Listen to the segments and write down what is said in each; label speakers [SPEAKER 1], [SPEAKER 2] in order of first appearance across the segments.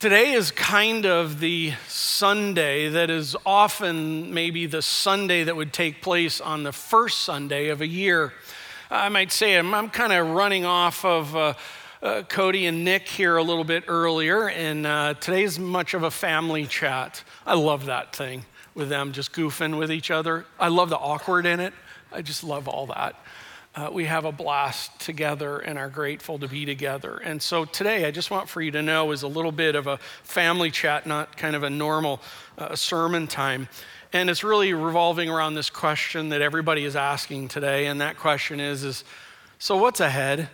[SPEAKER 1] Today is kind of the Sunday that is often maybe the Sunday that would take place on the first Sunday of a year. I might say I'm, I'm kind of running off of uh, uh, Cody and Nick here a little bit earlier, and uh, today's much of a family chat. I love that thing with them just goofing with each other. I love the awkward in it. I just love all that uh, we have a blast together and are grateful to be together. And so today, I just want for you to know is a little bit of a family chat, not kind of a normal uh, sermon time. And it's really revolving around this question that everybody is asking today. And that question is, is so what's ahead?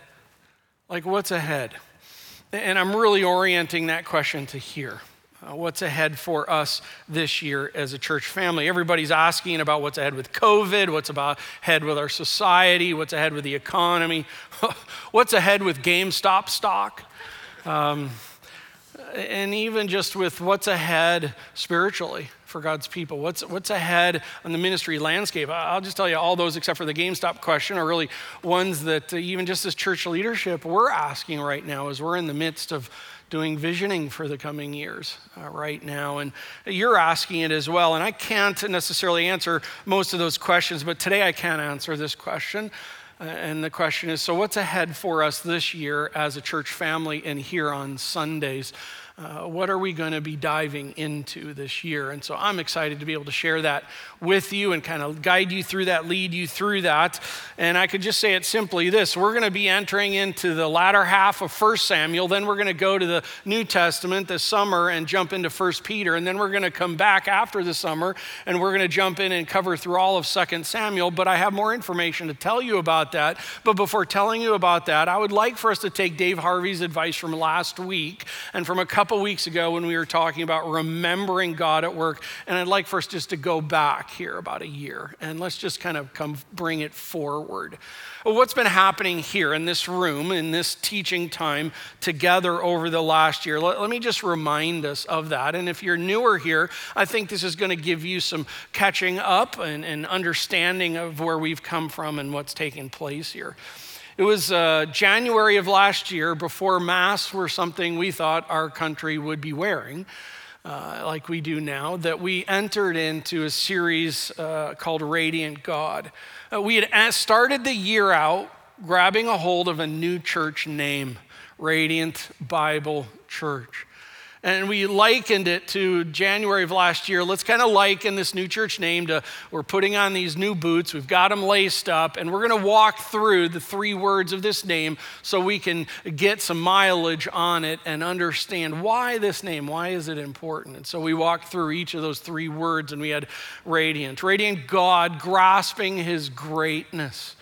[SPEAKER 1] Like, what's ahead? And I'm really orienting that question to here what's ahead for us this year as a church family. Everybody's asking about what's ahead with COVID, what's about ahead with our society, what's ahead with the economy, what's ahead with GameStop stock, um, and even just with what's ahead spiritually for God's people. What's, what's ahead on the ministry landscape? I'll just tell you, all those except for the GameStop question are really ones that uh, even just as church leadership, we're asking right now as we're in the midst of doing visioning for the coming years uh, right now. And you're asking it as well. And I can't necessarily answer most of those questions, but today I can answer this question. Uh, and the question is so, what's ahead for us this year as a church family and here on Sundays? Uh, what are we going to be diving into this year? And so I'm excited to be able to share that with you and kind of guide you through that, lead you through that. And I could just say it simply this we're going to be entering into the latter half of 1 Samuel, then we're going to go to the New Testament this summer and jump into 1 Peter, and then we're going to come back after the summer and we're going to jump in and cover through all of 2 Samuel. But I have more information to tell you about that. But before telling you about that, I would like for us to take Dave Harvey's advice from last week and from a couple couple weeks ago when we were talking about remembering God at work. And I'd like for us just to go back here about a year and let's just kind of come bring it forward. What's been happening here in this room, in this teaching time together over the last year? Let, let me just remind us of that. And if you're newer here, I think this is going to give you some catching up and, and understanding of where we've come from and what's taking place here. It was uh, January of last year before masks were something we thought our country would be wearing. Uh, like we do now, that we entered into a series uh, called Radiant God. Uh, we had started the year out grabbing a hold of a new church name, Radiant Bible Church and we likened it to January of last year. Let's kind of liken this new church name to we're putting on these new boots, we've got them laced up, and we're going to walk through the three words of this name so we can get some mileage on it and understand why this name, why is it important. And so we walked through each of those three words and we had radiant, radiant God grasping his greatness.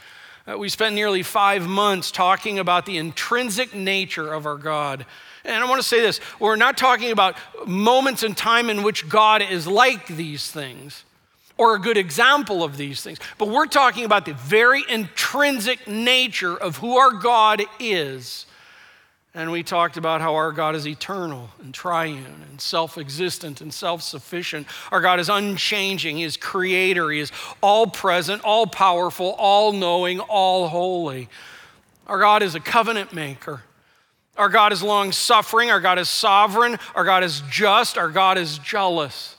[SPEAKER 1] Uh, we spent nearly five months talking about the intrinsic nature of our God and I want to say this we're not talking about moments in time in which God is like these things or a good example of these things, but we're talking about the very intrinsic nature of who our God is. And we talked about how our God is eternal and triune and self existent and self sufficient. Our God is unchanging. He is creator. He is all present, all powerful, all knowing, all holy. Our God is a covenant maker. Our God is long suffering. Our God is sovereign. Our God is just. Our God is jealous.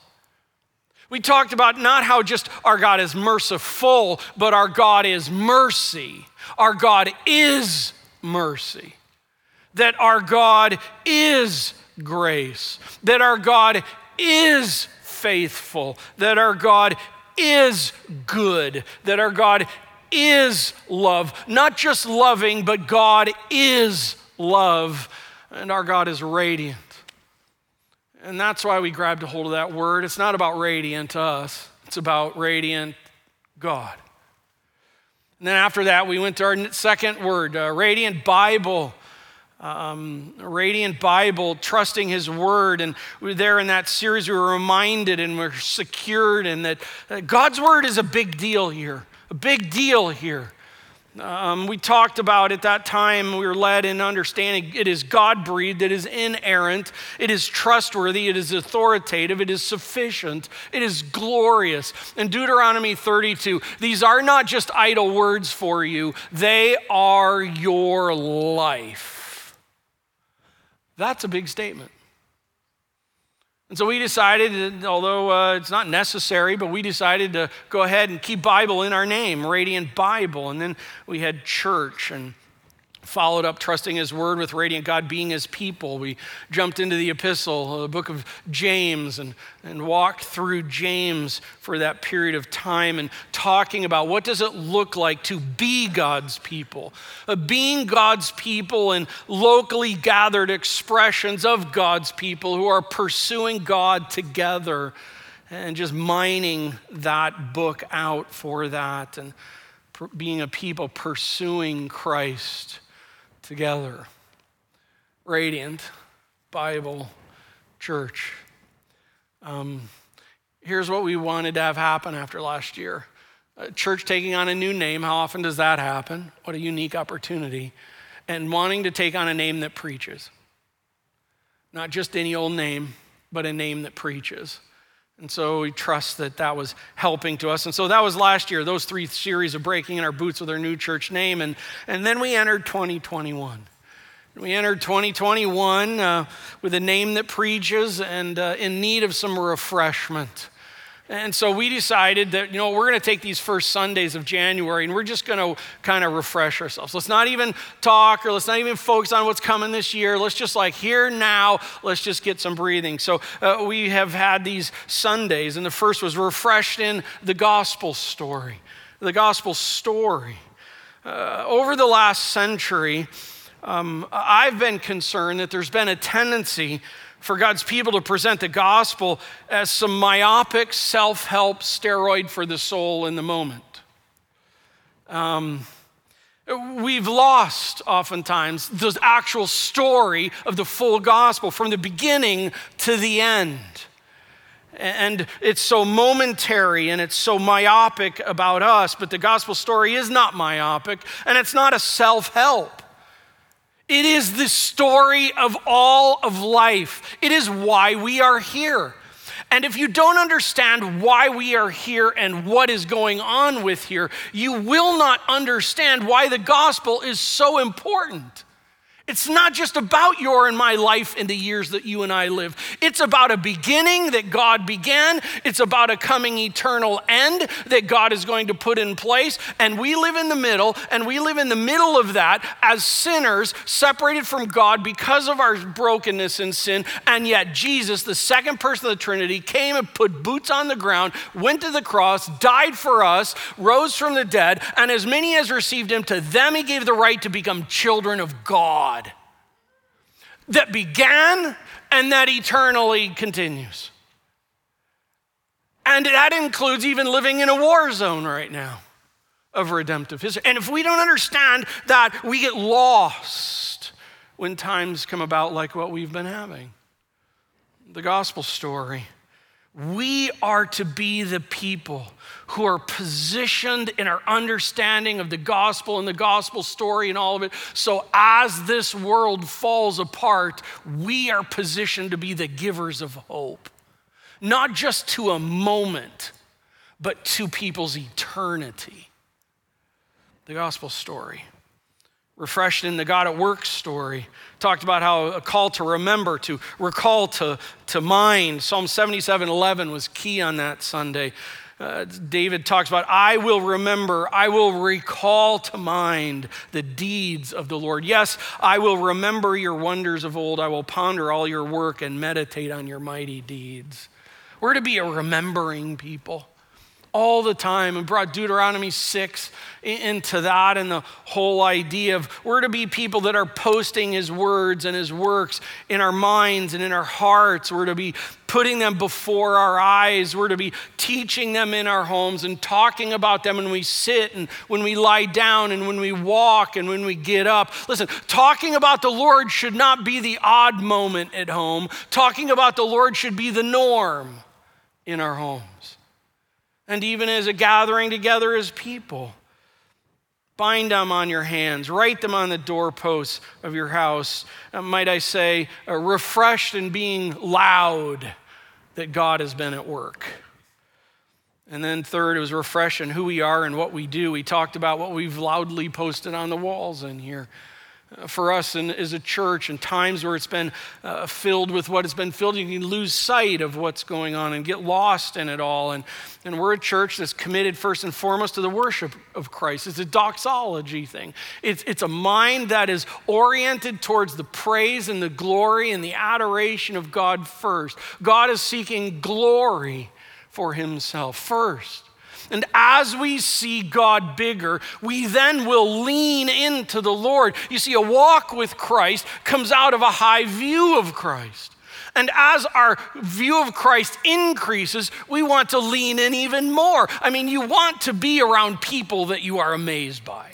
[SPEAKER 1] We talked about not how just our God is merciful, but our God is mercy. Our God is mercy. That our God is grace. That our God is faithful. That our God is good. That our God is love. Not just loving, but God is love, and our God is radiant. And that's why we grabbed a hold of that word. It's not about radiant to us, it's about radiant God. And then after that, we went to our second word, uh, radiant Bible. Um, radiant Bible, trusting His Word. And we were there in that series, we were reminded and we're secured, and that God's Word is a big deal here, a big deal here. Um, we talked about at that time, we were led in understanding it is God breathed, it is inerrant, it is trustworthy, it is authoritative, it is sufficient, it is glorious. In Deuteronomy 32, these are not just idle words for you, they are your life. That's a big statement. And so we decided, although uh, it's not necessary, but we decided to go ahead and keep Bible in our name, Radiant Bible. And then we had church and followed up trusting his word with radiant God being his people. We jumped into the epistle, the book of James, and, and walked through James for that period of time and talking about what does it look like to be God's people. Uh, being God's people and locally gathered expressions of God's people who are pursuing God together and just mining that book out for that and being a people pursuing Christ together. Radiant Bible Church. Um, here's what we wanted to have happen after last year a church taking on a new name. How often does that happen? What a unique opportunity. And wanting to take on a name that preaches. Not just any old name, but a name that preaches. And so we trust that that was helping to us. And so that was last year, those three series of breaking in our boots with our new church name. And, and then we entered 2021. We entered 2021 uh, with a name that preaches and uh, in need of some refreshment. And so we decided that, you know, we're going to take these first Sundays of January and we're just going to kind of refresh ourselves. Let's not even talk or let's not even focus on what's coming this year. Let's just like here now, let's just get some breathing. So uh, we have had these Sundays, and the first was refreshed in the gospel story. The gospel story. Uh, over the last century, um, I've been concerned that there's been a tendency for God's people to present the gospel as some myopic self help steroid for the soul in the moment. Um, we've lost oftentimes the actual story of the full gospel from the beginning to the end. And it's so momentary and it's so myopic about us, but the gospel story is not myopic and it's not a self help. It is the story of all of life. It is why we are here. And if you don't understand why we are here and what is going on with here, you will not understand why the gospel is so important. It's not just about your and my life in the years that you and I live. It's about a beginning that God began. It's about a coming eternal end that God is going to put in place. And we live in the middle, and we live in the middle of that as sinners separated from God because of our brokenness and sin. And yet, Jesus, the second person of the Trinity, came and put boots on the ground, went to the cross, died for us, rose from the dead, and as many as received him, to them he gave the right to become children of God. That began and that eternally continues. And that includes even living in a war zone right now of redemptive history. And if we don't understand that, we get lost when times come about like what we've been having. The gospel story. We are to be the people who are positioned in our understanding of the gospel and the gospel story and all of it. So, as this world falls apart, we are positioned to be the givers of hope, not just to a moment, but to people's eternity. The gospel story. Refreshed in the God at Work story, talked about how a call to remember, to recall to, to mind. Psalm 77 11 was key on that Sunday. Uh, David talks about, I will remember, I will recall to mind the deeds of the Lord. Yes, I will remember your wonders of old. I will ponder all your work and meditate on your mighty deeds. We're to be a remembering people all the time and brought Deuteronomy 6 into that and the whole idea of we're to be people that are posting his words and his works in our minds and in our hearts. We're to be putting them before our eyes. We're to be teaching them in our homes and talking about them when we sit and when we lie down and when we walk and when we get up. Listen, talking about the Lord should not be the odd moment at home. Talking about the Lord should be the norm in our homes and even as a gathering together as people. Bind them on your hands, write them on the doorposts of your house. Uh, might I say, uh, refreshed and being loud that God has been at work. And then, third, it was refreshing who we are and what we do. We talked about what we've loudly posted on the walls in here. For us and as a church and times where it's been uh, filled with what has been filled you can lose sight of what's going on and get lost in it all. And, and we're a church that's committed first and foremost to the worship of christ. It's a doxology thing. It's, it's a mind that is oriented towards the praise and the glory and the adoration of god first. God is seeking glory for himself first and as we see God bigger, we then will lean into the Lord. You see, a walk with Christ comes out of a high view of Christ. And as our view of Christ increases, we want to lean in even more. I mean, you want to be around people that you are amazed by.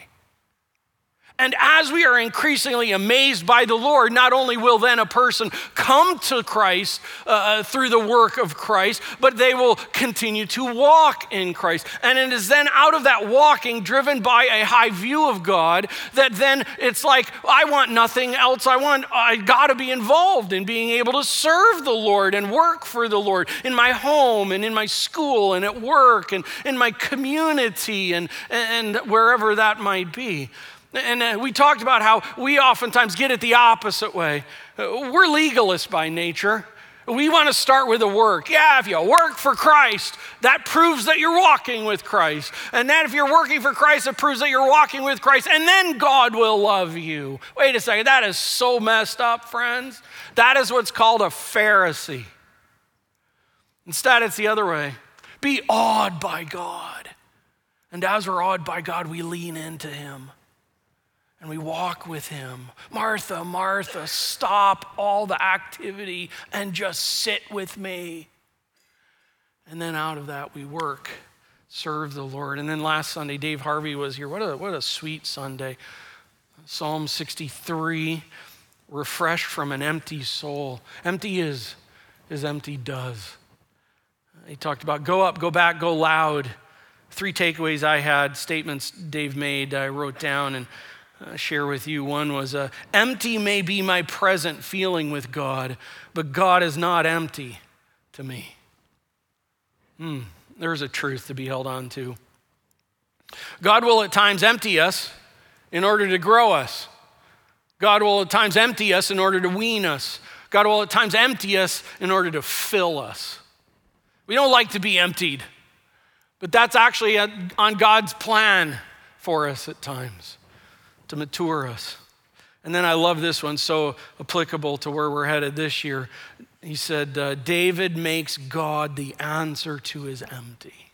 [SPEAKER 1] And as we are increasingly amazed by the Lord, not only will then a person come to Christ uh, uh, through the work of Christ, but they will continue to walk in Christ. And it is then out of that walking, driven by a high view of God, that then it's like, I want nothing else. I want, I got to be involved in being able to serve the Lord and work for the Lord in my home and in my school and at work and in my community and, and wherever that might be. And uh, we talked about how we oftentimes get it the opposite way. Uh, we're legalists by nature. We want to start with the work. Yeah, if you work for Christ, that proves that you're walking with Christ. And that if you're working for Christ, it proves that you're walking with Christ. And then God will love you. Wait a second, that is so messed up, friends. That is what's called a Pharisee. Instead, it's the other way be awed by God. And as we're awed by God, we lean into Him and we walk with him. Martha, Martha, stop all the activity and just sit with me. And then out of that, we work, serve the Lord. And then last Sunday, Dave Harvey was here. What a, what a sweet Sunday. Psalm 63 refreshed from an empty soul. Empty is as empty does. He talked about go up, go back, go loud. Three takeaways I had, statements Dave made, I wrote down. And uh, share with you. One was uh, empty may be my present feeling with God, but God is not empty to me. Hmm, there's a truth to be held on to. God will at times empty us in order to grow us. God will at times empty us in order to wean us. God will at times empty us in order to fill us. We don't like to be emptied, but that's actually on God's plan for us at times to mature us. And then I love this one, so applicable to where we're headed this year. He said, uh, David makes God the answer to his empty.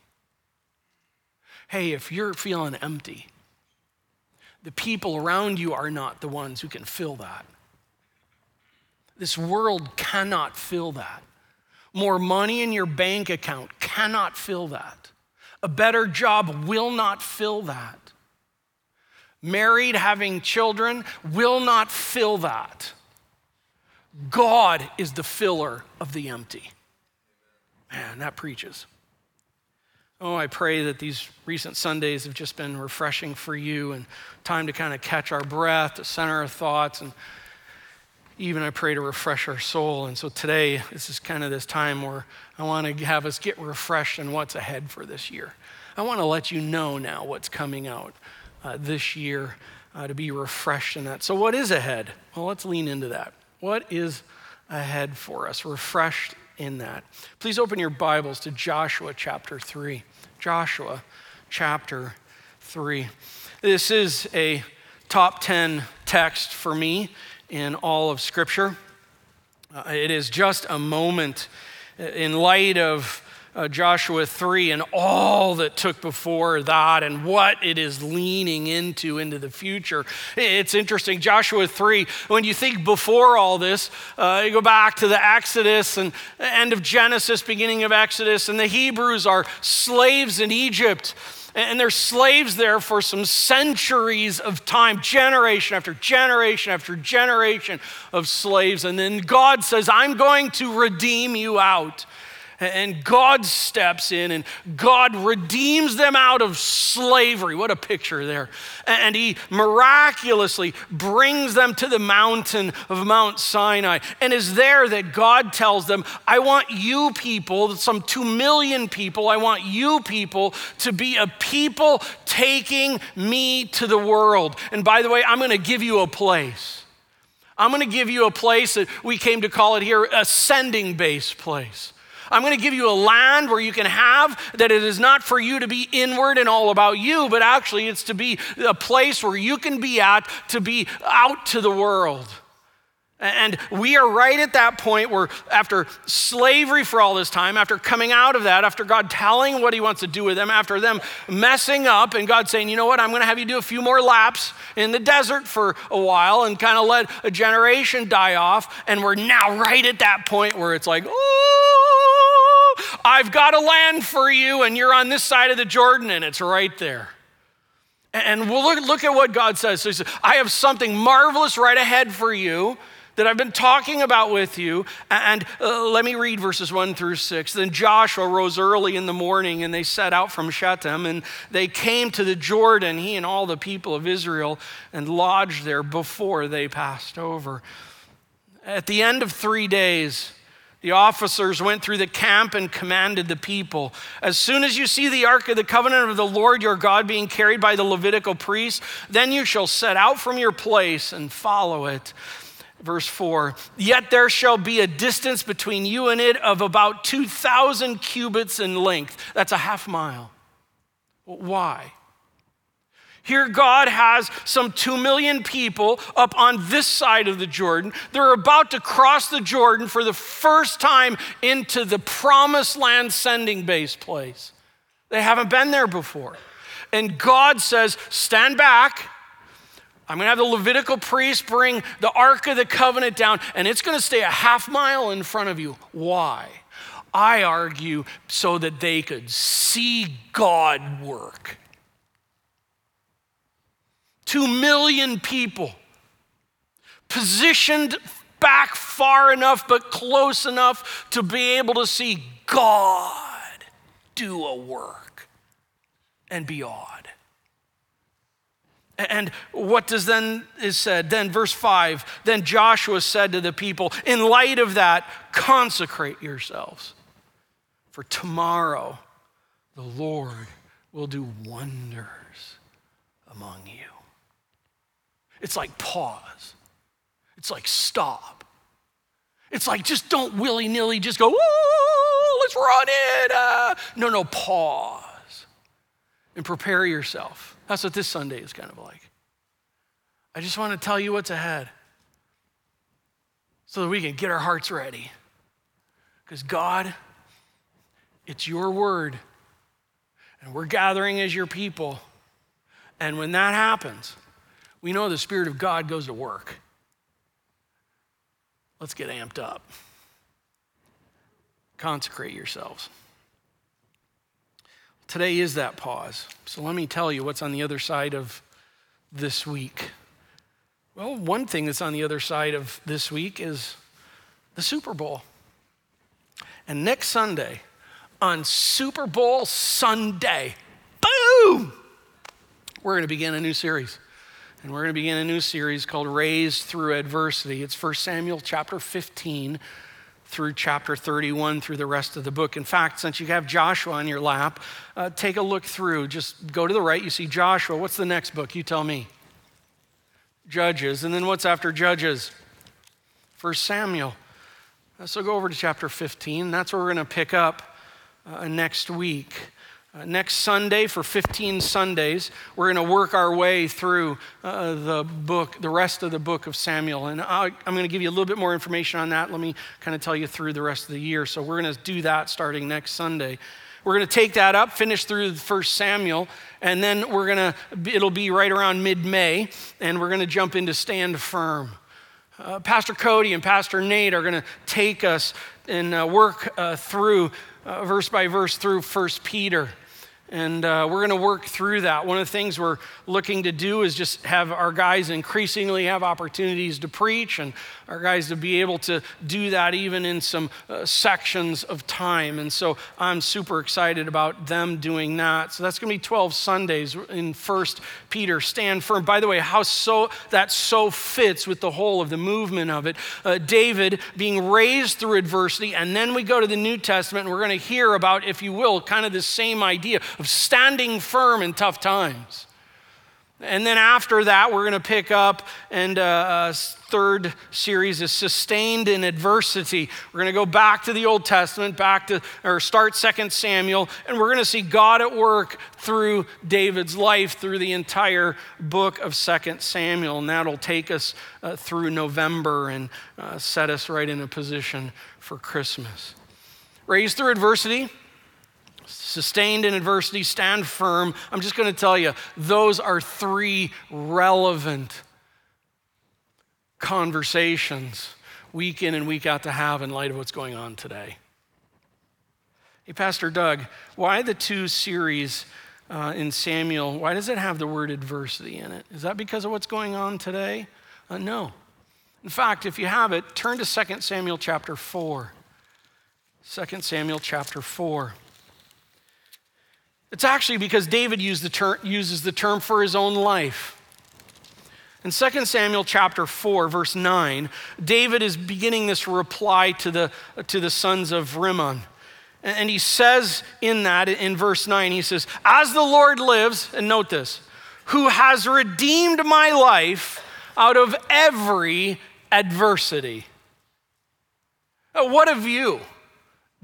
[SPEAKER 1] Hey, if you're feeling empty, the people around you are not the ones who can fill that. This world cannot fill that. More money in your bank account cannot fill that. A better job will not fill that married, having children, will not fill that. God is the filler of the empty. Man, that preaches. Oh, I pray that these recent Sundays have just been refreshing for you and time to kind of catch our breath, to center our thoughts, and even I pray to refresh our soul. And so today, this is kind of this time where I want to have us get refreshed in what's ahead for this year. I want to let you know now what's coming out uh, this year uh, to be refreshed in that. So, what is ahead? Well, let's lean into that. What is ahead for us? Refreshed in that. Please open your Bibles to Joshua chapter 3. Joshua chapter 3. This is a top 10 text for me in all of Scripture. Uh, it is just a moment in light of uh, Joshua 3 and all that took before that and what it is leaning into into the future. It's interesting. Joshua 3, when you think before all this, uh, you go back to the Exodus and end of Genesis, beginning of Exodus, and the Hebrews are slaves in Egypt and they're slaves there for some centuries of time, generation after generation after generation of slaves. And then God says, I'm going to redeem you out. And God steps in and God redeems them out of slavery. What a picture there. And He miraculously brings them to the mountain of Mount Sinai. And is there that God tells them, I want you people, some two million people, I want you people to be a people taking me to the world. And by the way, I'm going to give you a place. I'm going to give you a place that we came to call it here a sending base place. I'm going to give you a land where you can have that it is not for you to be inward and all about you, but actually it's to be a place where you can be at to be out to the world. And we are right at that point where, after slavery for all this time, after coming out of that, after God telling what He wants to do with them, after them messing up, and God saying, you know what, I'm going to have you do a few more laps in the desert for a while and kind of let a generation die off. And we're now right at that point where it's like, oh, I've got a land for you, and you're on this side of the Jordan, and it's right there. And we'll look, look at what God says. So He says, I have something marvelous right ahead for you that I've been talking about with you. And uh, let me read verses one through six. Then Joshua rose early in the morning and they set out from Shittim and they came to the Jordan, he and all the people of Israel, and lodged there before they passed over. At the end of three days, the officers went through the camp and commanded the people As soon as you see the ark of the covenant of the Lord your God being carried by the Levitical priests, then you shall set out from your place and follow it verse 4 Yet there shall be a distance between you and it of about 2,000 cubits in length. That's a half mile. Why? Here, God has some 2 million people up on this side of the Jordan. They're about to cross the Jordan for the first time into the promised land sending base place. They haven't been there before. And God says, Stand back I'm going to have the Levitical priest bring the Ark of the Covenant down, and it's going to stay a half mile in front of you. Why? I argue so that they could see God work. Two million people positioned back far enough but close enough to be able to see God do a work and be awed. And what does then is said? Then, verse 5 then Joshua said to the people, In light of that, consecrate yourselves. For tomorrow the Lord will do wonders among you. It's like pause, it's like stop. It's like just don't willy nilly just go, let's run it. Uh. No, no, pause and prepare yourself that's what this Sunday is kind of like. I just want to tell you what's ahead so that we can get our hearts ready. Because God, it's your word, and we're gathering as your people. And when that happens, we know the Spirit of God goes to work. Let's get amped up. Consecrate yourselves. Today is that pause. So let me tell you what's on the other side of this week. Well, one thing that's on the other side of this week is the Super Bowl. And next Sunday, on Super Bowl Sunday, boom, we're going to begin a new series. And we're going to begin a new series called Raised Through Adversity. It's 1 Samuel chapter 15 through chapter 31 through the rest of the book. In fact, since you have Joshua on your lap, uh, take a look through. Just go to the right, you see Joshua. What's the next book? You tell me. Judges. And then what's after Judges? First Samuel. Uh, so go over to chapter 15. That's where we're going to pick up uh, next week. Uh, next Sunday, for 15 Sundays, we're going to work our way through uh, the book, the rest of the book of Samuel. And i am going to give you a little bit more information on that. Let me kind of tell you through the rest of the year. So we're going to do that starting next Sunday. We're going to take that up, finish through the first Samuel, and then we're going to, it'll be right around mid May, and we're going to jump into Stand Firm. Uh, Pastor Cody and Pastor Nate are going to take us and uh, work uh, through verse by verse through First Peter. And uh, we're going to work through that. One of the things we're looking to do is just have our guys increasingly have opportunities to preach and our guys to be able to do that even in some uh, sections of time. And so I'm super excited about them doing that. So that's going to be 12 Sundays in First Peter. Stand firm. By the way, how so that so fits with the whole of the movement of it. Uh, David being raised through adversity, and then we go to the New Testament and we're going to hear about, if you will, kind of the same idea of standing firm in tough times. And then after that, we're going to pick up, and uh, third series is sustained in adversity. We're going to go back to the Old Testament, back to, or start Second Samuel, and we're going to see God at work through David's life through the entire book of Second Samuel. And that'll take us uh, through November and uh, set us right in a position for Christmas. Raised through adversity, sustained in adversity, stand firm. I'm just going to tell you, those are three relevant conversations week in and week out to have in light of what's going on today. Hey, Pastor Doug, why the two series uh, in Samuel? Why does it have the word adversity in it? Is that because of what's going on today? Uh, no. In fact, if you have it, turn to 2 Samuel chapter 4. 2 Samuel chapter 4. It's actually because David the ter- uses the term for his own life. In 2 Samuel chapter 4, verse 9, David is beginning this reply to the, to the sons of Rimmon. And he says in that, in verse 9, he says, As the Lord lives, and note this, who has redeemed my life out of every adversity. Uh, what a view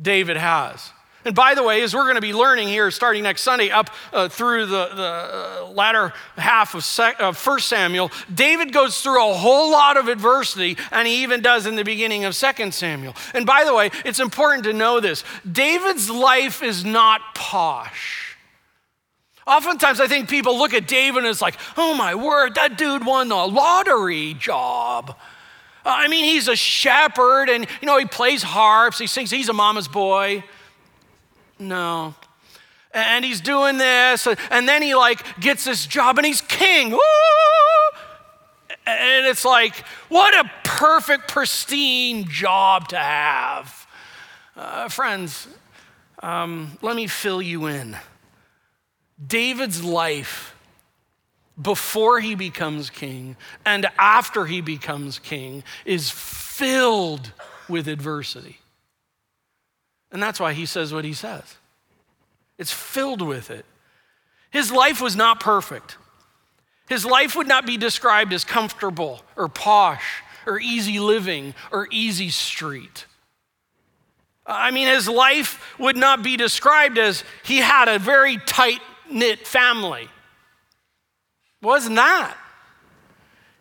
[SPEAKER 1] David has. And by the way, as we're going to be learning here starting next Sunday up uh, through the, the uh, latter half of sec- uh, 1 Samuel, David goes through a whole lot of adversity, and he even does in the beginning of 2 Samuel. And by the way, it's important to know this David's life is not posh. Oftentimes, I think people look at David and it's like, oh my word, that dude won the lottery job. I mean, he's a shepherd and, you know, he plays harps, he sings, he's a mama's boy. No. And he's doing this, and then he like gets this job and he's king. And it's like, what a perfect, pristine job to have. Uh, friends, um, let me fill you in. David's life before he becomes king and after he becomes king is filled with adversity. And that's why he says what he says. It's filled with it. His life was not perfect. His life would not be described as comfortable or posh or easy living or easy street. I mean, his life would not be described as he had a very tight knit family. Wasn't that?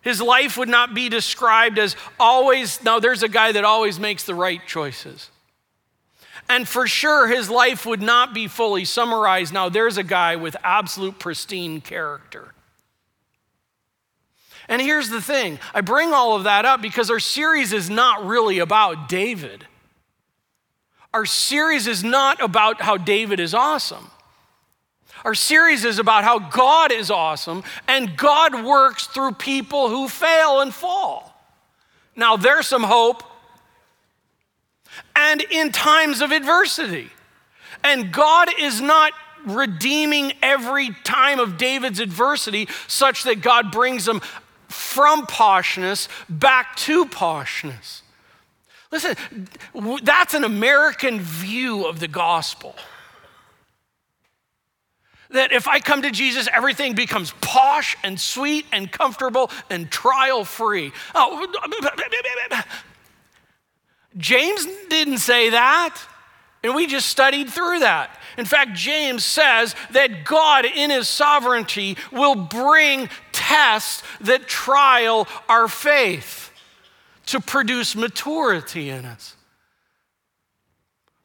[SPEAKER 1] His life would not be described as always, now there's a guy that always makes the right choices. And for sure, his life would not be fully summarized. Now, there's a guy with absolute pristine character. And here's the thing I bring all of that up because our series is not really about David. Our series is not about how David is awesome. Our series is about how God is awesome and God works through people who fail and fall. Now, there's some hope and in times of adversity. And God is not redeeming every time of David's adversity such that God brings him from poshness back to poshness. Listen, that's an American view of the gospel. That if I come to Jesus, everything becomes posh and sweet and comfortable and trial free. Oh, James didn't say that. And we just studied through that. In fact, James says that God, in his sovereignty, will bring tests that trial our faith to produce maturity in us.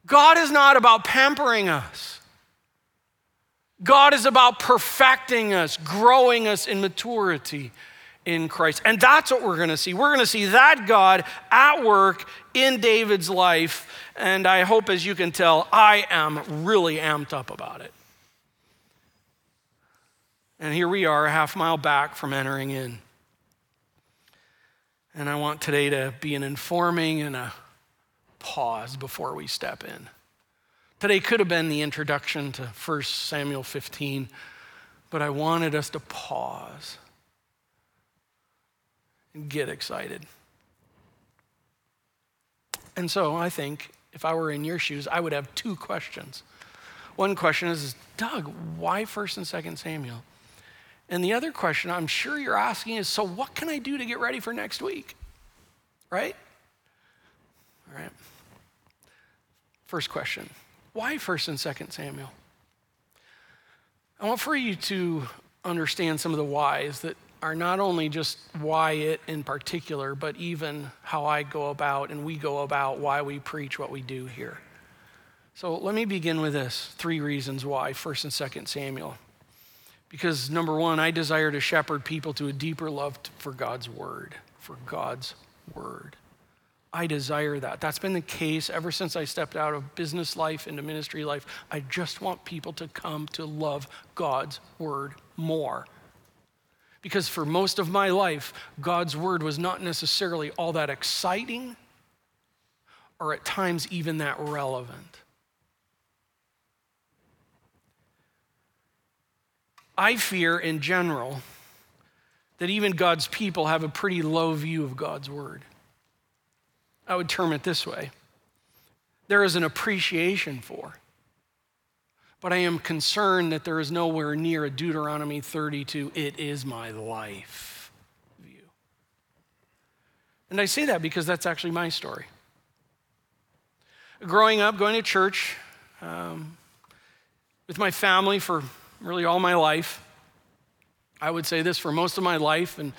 [SPEAKER 1] God is not about pampering us. God is about perfecting us, growing us in maturity in Christ. And that's what we're going to see. We're going to see that God at work in David's life. And I hope, as you can tell, I am really amped up about it. And here we are, a half mile back from entering in. And I want today to be an informing and a pause before we step in. Today could have been the introduction to 1 Samuel 15, but I wanted us to pause get excited. And so I think if I were in your shoes, I would have two questions. One question is, Doug, why 1st and 2nd Samuel? And the other question I'm sure you're asking is, so what can I do to get ready for next week? Right? All right. First question why 1st and 2nd Samuel? I want for you to understand some of the whys that are not only just why it in particular, but even how I go about and we go about why we preach what we do here. So let me begin with this three reasons why, 1st and 2nd Samuel. Because number one, I desire to shepherd people to a deeper love for God's word, for God's word. I desire that. That's been the case ever since I stepped out of business life into ministry life. I just want people to come to love God's word more. Because for most of my life, God's word was not necessarily all that exciting or at times even that relevant. I fear in general that even God's people have a pretty low view of God's word. I would term it this way there is an appreciation for, but I am concerned that there is nowhere near a Deuteronomy 32, it is my life view. And I say that because that's actually my story. Growing up, going to church um, with my family for really all my life, I would say this for most of my life and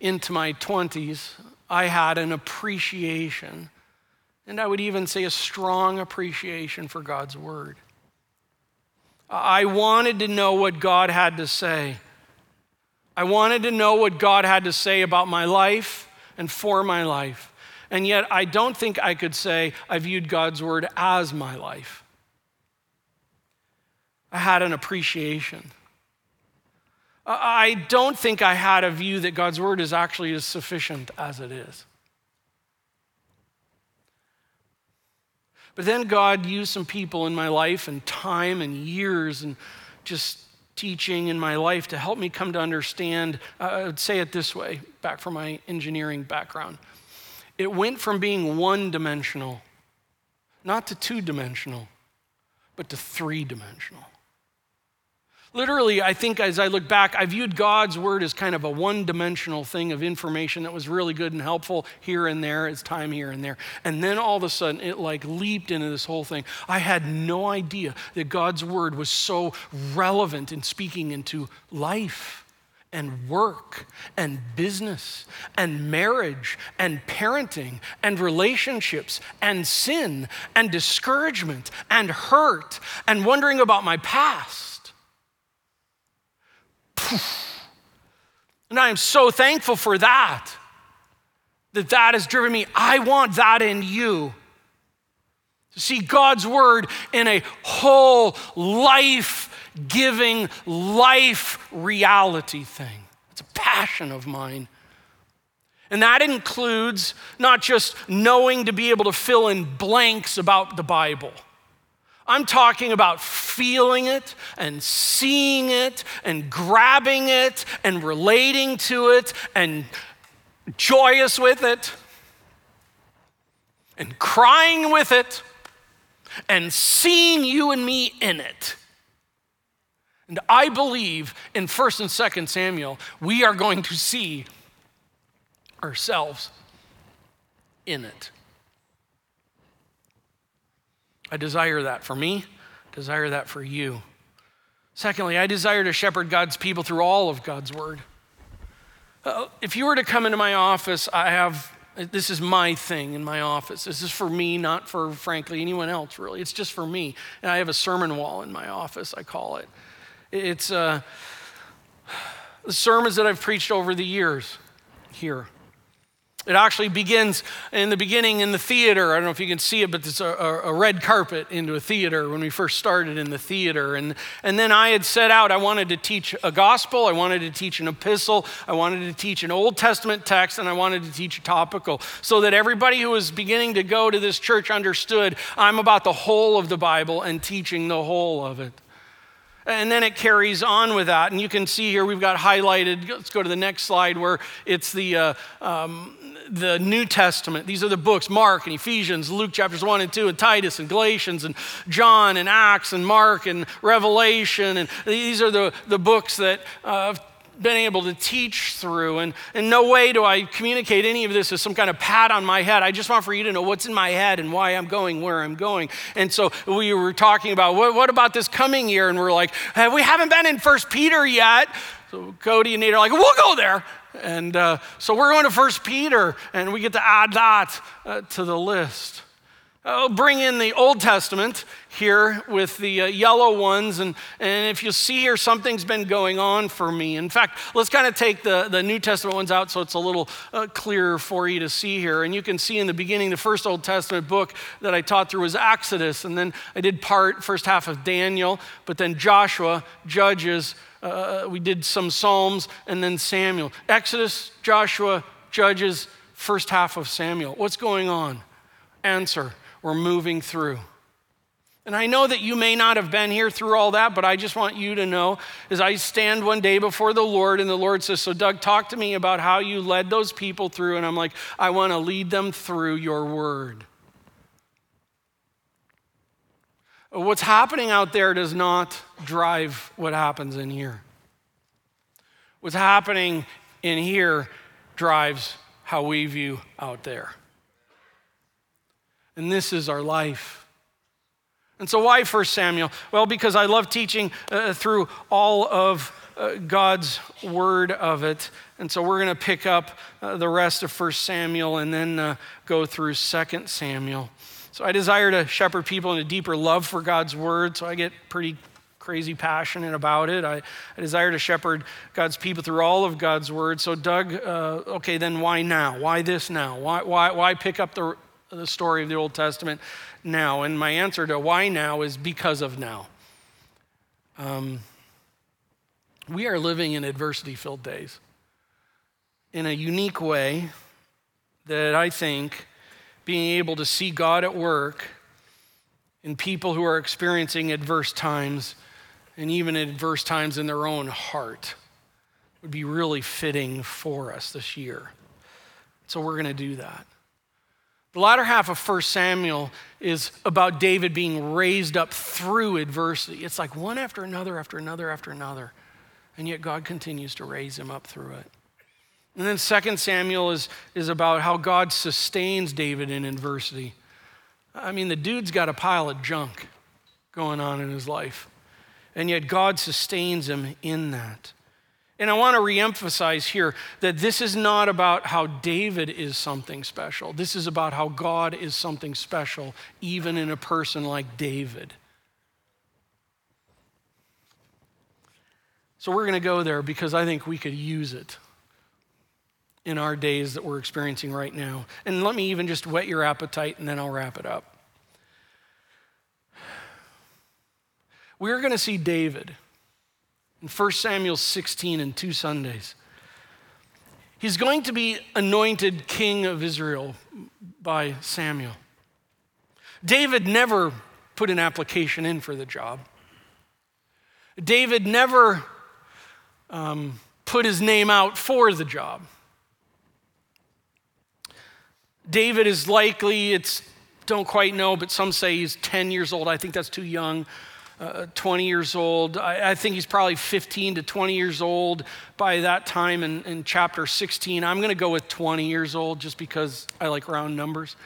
[SPEAKER 1] into my 20s, I had an appreciation, and I would even say a strong appreciation for God's Word. I wanted to know what God had to say. I wanted to know what God had to say about my life and for my life. And yet, I don't think I could say I viewed God's Word as my life. I had an appreciation. I don't think I had a view that God's word is actually as sufficient as it is. But then God used some people in my life and time and years and just teaching in my life to help me come to understand. Uh, I would say it this way, back from my engineering background. It went from being one dimensional, not to two dimensional, but to three dimensional. Literally, I think as I look back, I viewed God's word as kind of a one dimensional thing of information that was really good and helpful here and there, as time here and there. And then all of a sudden, it like leaped into this whole thing. I had no idea that God's word was so relevant in speaking into life and work and business and marriage and parenting and relationships and sin and discouragement and hurt and wondering about my past. And I am so thankful for that, that that has driven me. I want that in you. To see God's word in a whole life giving, life reality thing. It's a passion of mine. And that includes not just knowing to be able to fill in blanks about the Bible I'm talking about feeling it and seeing it and grabbing it and relating to it and joyous with it and crying with it and seeing you and me in it. And I believe in 1st and 2nd Samuel, we are going to see ourselves in it. I desire that for me, desire that for you. Secondly, I desire to shepherd God's people through all of God's word. Uh, if you were to come into my office, I have this is my thing in my office. This is for me, not for, frankly, anyone else, really. It's just for me. And I have a sermon wall in my office, I call it. It's uh, the sermons that I've preached over the years here. It actually begins in the beginning in the theater. I don't know if you can see it, but it's a, a, red carpet into a theater when we first started in the theater. And, and then I had set out, I wanted to teach a gospel, I wanted to teach an epistle, I wanted to teach an Old Testament text, and I wanted to teach a topical so that everybody who was beginning to go to this church understood I'm about the whole of the Bible and teaching the whole of it. And then it carries on with that. And you can see here we've got highlighted, let's go to the next slide where it's the, uh, um, the New Testament. These are the books Mark and Ephesians, Luke chapters 1 and 2, and Titus and Galatians, and John and Acts and Mark and Revelation. And these are the, the books that uh, I've been able to teach through. And in no way do I communicate any of this as some kind of pat on my head. I just want for you to know what's in my head and why I'm going where I'm going. And so we were talking about what, what about this coming year? And we're like, hey, we haven't been in First Peter yet. So Cody and Nate are like, we'll go there. And uh, so we're going to First Peter, and we get to add that uh, to the list. I'll bring in the Old Testament here with the uh, yellow ones. And, and if you see here, something's been going on for me. In fact, let's kind of take the, the New Testament ones out so it's a little uh, clearer for you to see here. And you can see in the beginning, the first Old Testament book that I taught through was Exodus. And then I did part, first half of Daniel, but then Joshua, Judges. Uh, we did some Psalms, and then Samuel. Exodus, Joshua, Judges, first half of Samuel. What's going on? Answer we're moving through. And I know that you may not have been here through all that, but I just want you to know as I stand one day before the Lord, and the Lord says, So, Doug, talk to me about how you led those people through. And I'm like, I want to lead them through your word. What's happening out there does not drive what happens in here. What's happening in here drives how we view out there. And this is our life. And so, why First Samuel? Well, because I love teaching uh, through all of uh, God's word of it. And so, we're going to pick up uh, the rest of First Samuel and then uh, go through Second Samuel. So, I desire to shepherd people in a deeper love for God's word. So, I get pretty crazy passionate about it. I, I desire to shepherd God's people through all of God's word. So, Doug, uh, okay, then why now? Why this now? Why, why, why pick up the the story of the Old Testament now? And my answer to why now is because of now. Um, we are living in adversity filled days in a unique way that I think being able to see God at work in people who are experiencing adverse times and even adverse times in their own heart would be really fitting for us this year. So we're going to do that. The latter half of 1 Samuel is about David being raised up through adversity. It's like one after another, after another, after another. And yet God continues to raise him up through it. And then 2 Samuel is, is about how God sustains David in adversity. I mean, the dude's got a pile of junk going on in his life. And yet God sustains him in that. And I want to reemphasize here that this is not about how David is something special. This is about how God is something special, even in a person like David. So we're going to go there because I think we could use it in our days that we're experiencing right now. And let me even just whet your appetite and then I'll wrap it up. We're going to see David in 1 Samuel 16 in two Sundays. He's going to be anointed king of Israel by Samuel. David never put an application in for the job. David never um, put his name out for the job. David is likely, it's don't quite know, but some say he's 10 years old. I think that's too young uh, 20 years old. I, I, think he's probably 15 to 20 years old by that time in, in chapter 16. I'm going to go with 20 years old just because I like round numbers.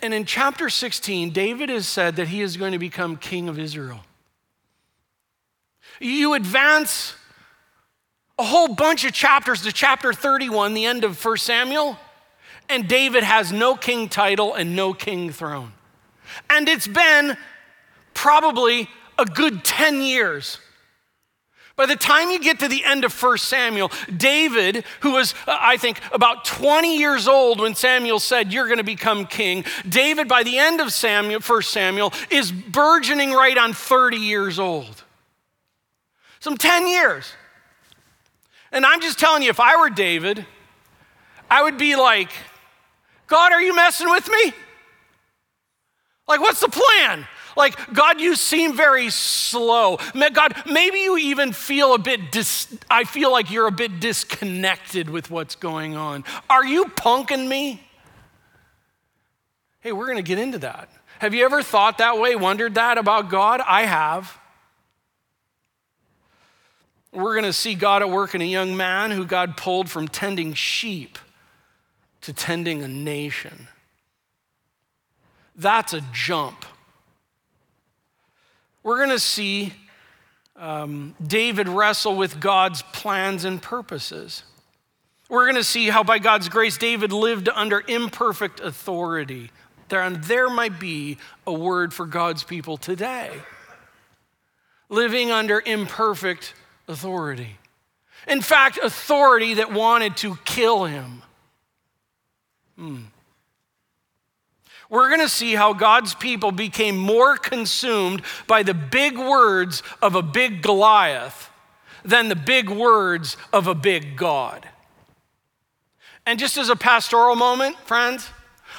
[SPEAKER 1] And in chapter 16, David has said that he is going to become king of Israel. You advance a whole bunch of chapters to chapter 31, the end of 1 Samuel, and David has no king title and no king throne. And it's been probably a good 10 years By the time you get to the end of 1 Samuel, David, who was, uh, I think, about 20 years old when Samuel said, You're going to become king, David, by the end of Samuel, 1 Samuel, is burgeoning right on 30 years old. Some 10 years. And I'm just telling you, if I were David, I would be like, God, are you messing with me? Like, what's the plan? Like, God, you seem very slow. God, maybe you even feel a bit, dis- I feel like you're a bit disconnected with what's going on. Are you punking me? Hey, we're going to get into that. Have you ever thought that way, wondered that about God? I have. We're going to see God at work in a young man who God pulled from tending sheep to tending a nation. That's a jump. We're going to see um, David wrestle with God's plans and purposes. We're going to see how, by God's grace, David lived under imperfect authority. There, and there might be a word for God's people today. Living under imperfect authority. In fact, authority that wanted to kill him. Hmm we're going to see how God's people became more consumed by the big words of a big Goliath than the big words of a big God. And just as a pastoral moment, friends,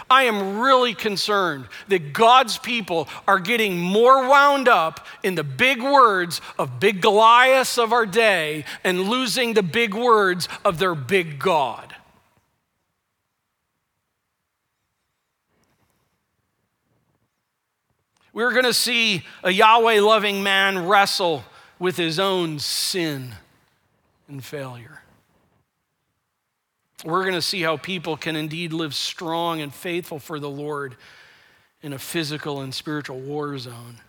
[SPEAKER 1] I am really concerned that God's people are getting more wound up in the big words of big Goliaths of our day and losing the big words of their big God. We're going to see a Yahweh loving man wrestle with his own sin and failure. We're going to see how people can indeed live strong and faithful for the Lord in a physical and spiritual war zone.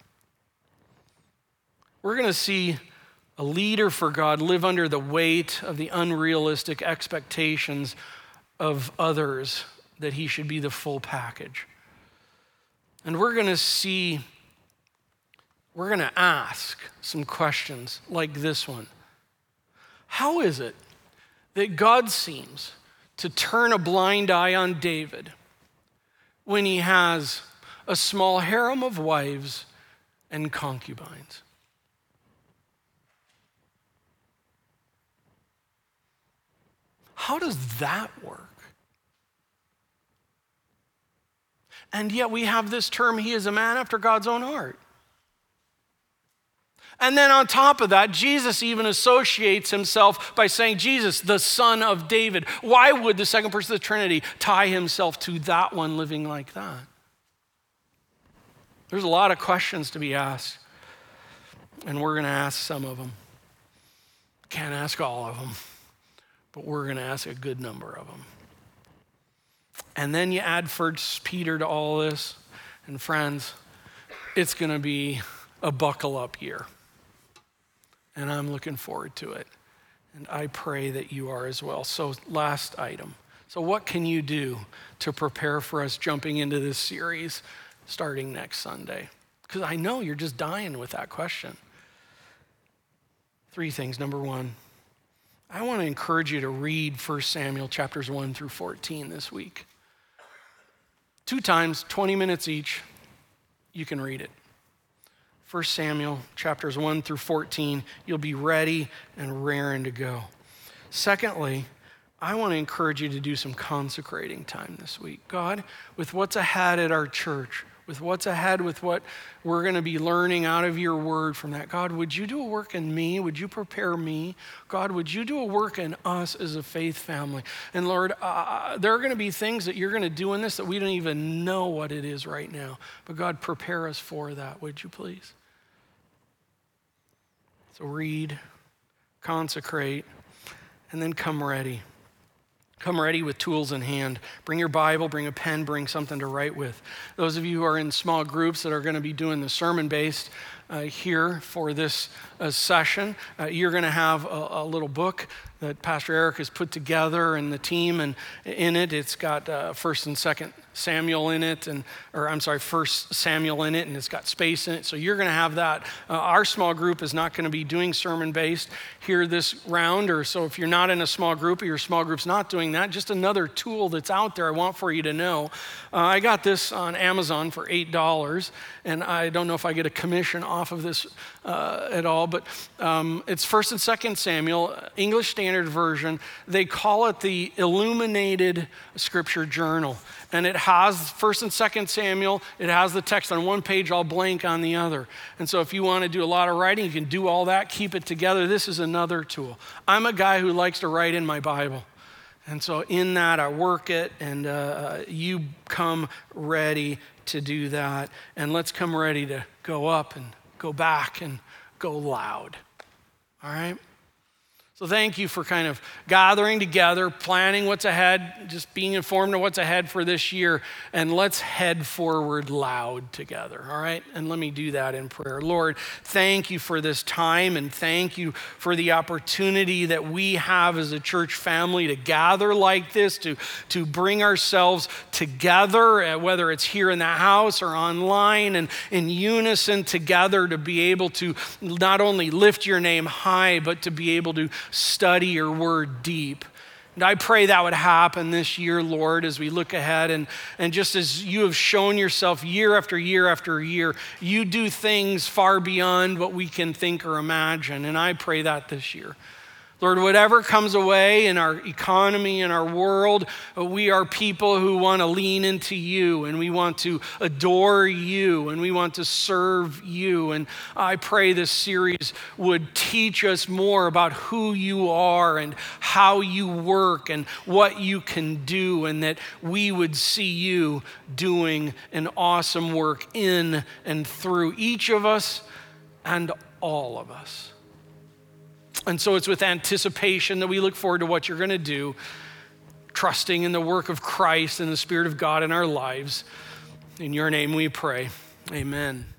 [SPEAKER 1] We're going to see a leader for God live under the weight of the unrealistic expectations of others that he should be the full package. And we're going to see, we're going to ask some questions like this one How is it that God seems to turn a blind eye on David when he has a small harem of wives and concubines? How does that work? And yet we have this term, he is a man after God's own heart. And then on top of that, Jesus even associates himself by saying, Jesus, the son of David. Why would the second person of the Trinity tie himself to that one living like that? There's a lot of questions to be asked, and we're going to ask some of them. Can't ask all of them, but we're going to ask a good number of them. And then you add First Peter to all this, and friends, it's going to be a buckle up year. And I'm looking forward to it. And I pray that you are as well. So, last item. So, what can you do to prepare for us jumping into this series starting next Sunday? Because I know you're just dying with that question. Three things. Number one, I want to encourage you to read 1 Samuel chapters 1 through 14 this week. Two times, 20 minutes each, you can read it. 1 Samuel chapters 1 through 14, you'll be ready and raring to go. Secondly, I want to encourage you to do some consecrating time this week. God, with what's ahead at our church, with what's ahead, with what we're going to be learning out of your word from that. God, would you do a work in me? Would you prepare me? God, would you do a work in us as a faith family? And Lord, uh, there are going to be things that you're going to do in this that we don't even know what it is right now. But God, prepare us for that, would you please? So read, consecrate, and then come ready. Come ready with tools in hand. Bring your Bible, bring a pen, bring something to write with. Those of you who are in small groups that are going to be doing the sermon based, uh, here for this uh, session. Uh, you're going to have a, a, little book that Pastor Eric has put together and the team, and in it, it's got uh, first and second Samuel in it, and or I'm sorry, First Samuel in it, and it's got space in it. So you're going to have that. Uh, our small group is not going to be doing sermon based here this round, or so if you're not in a small group or your small group's not doing that, just another tool that's out there. I want for you to know. I got this on Amazon for eight dollars, and I don't know if I get a commission off of this uh, at all, but um, it's First and Second Samuel, English Standard Version. They call it the Illuminated Scripture Journal and it has first and second samuel it has the text on one page all blank on the other. And so if you want to do a lot of writing you can do all that keep it together. This is another tool. I'm a guy who likes to write in my bible and so in that i work it and uh, you come ready to do that. And let's come ready to go up and go back and go loud. All right so thank you for kind of gathering together, planning what's ahead, just being informed of what's ahead for this year, and let's head forward loud together, all right? And let me do that in prayer. Lord, thank you for this time and thank you for the opportunity that we have as a church family to gather like this, to, to bring ourselves together, uh, whether it's here in the house or online, and in unison together to be able to not only lift your name high, but to be able to study your word deep. And I pray that would happen this year, Lord, as we look ahead. And, and just as you have shown yourself year after year after year, you do things far beyond what we can think or imagine. And I pray that this year. Lord, whatever comes away in our economy, in our world, uh, we are people who want to lean into you and we want to adore you and we want to serve you. And I pray this series would teach us more about who you are and how you work and what you can do, and that we would see you doing an awesome work in and through each of us and all of us. And so it's with anticipation that we look forward to what you're going to do, trusting in the work of Christ and the Spirit of God in our lives. In your name we pray. Amen.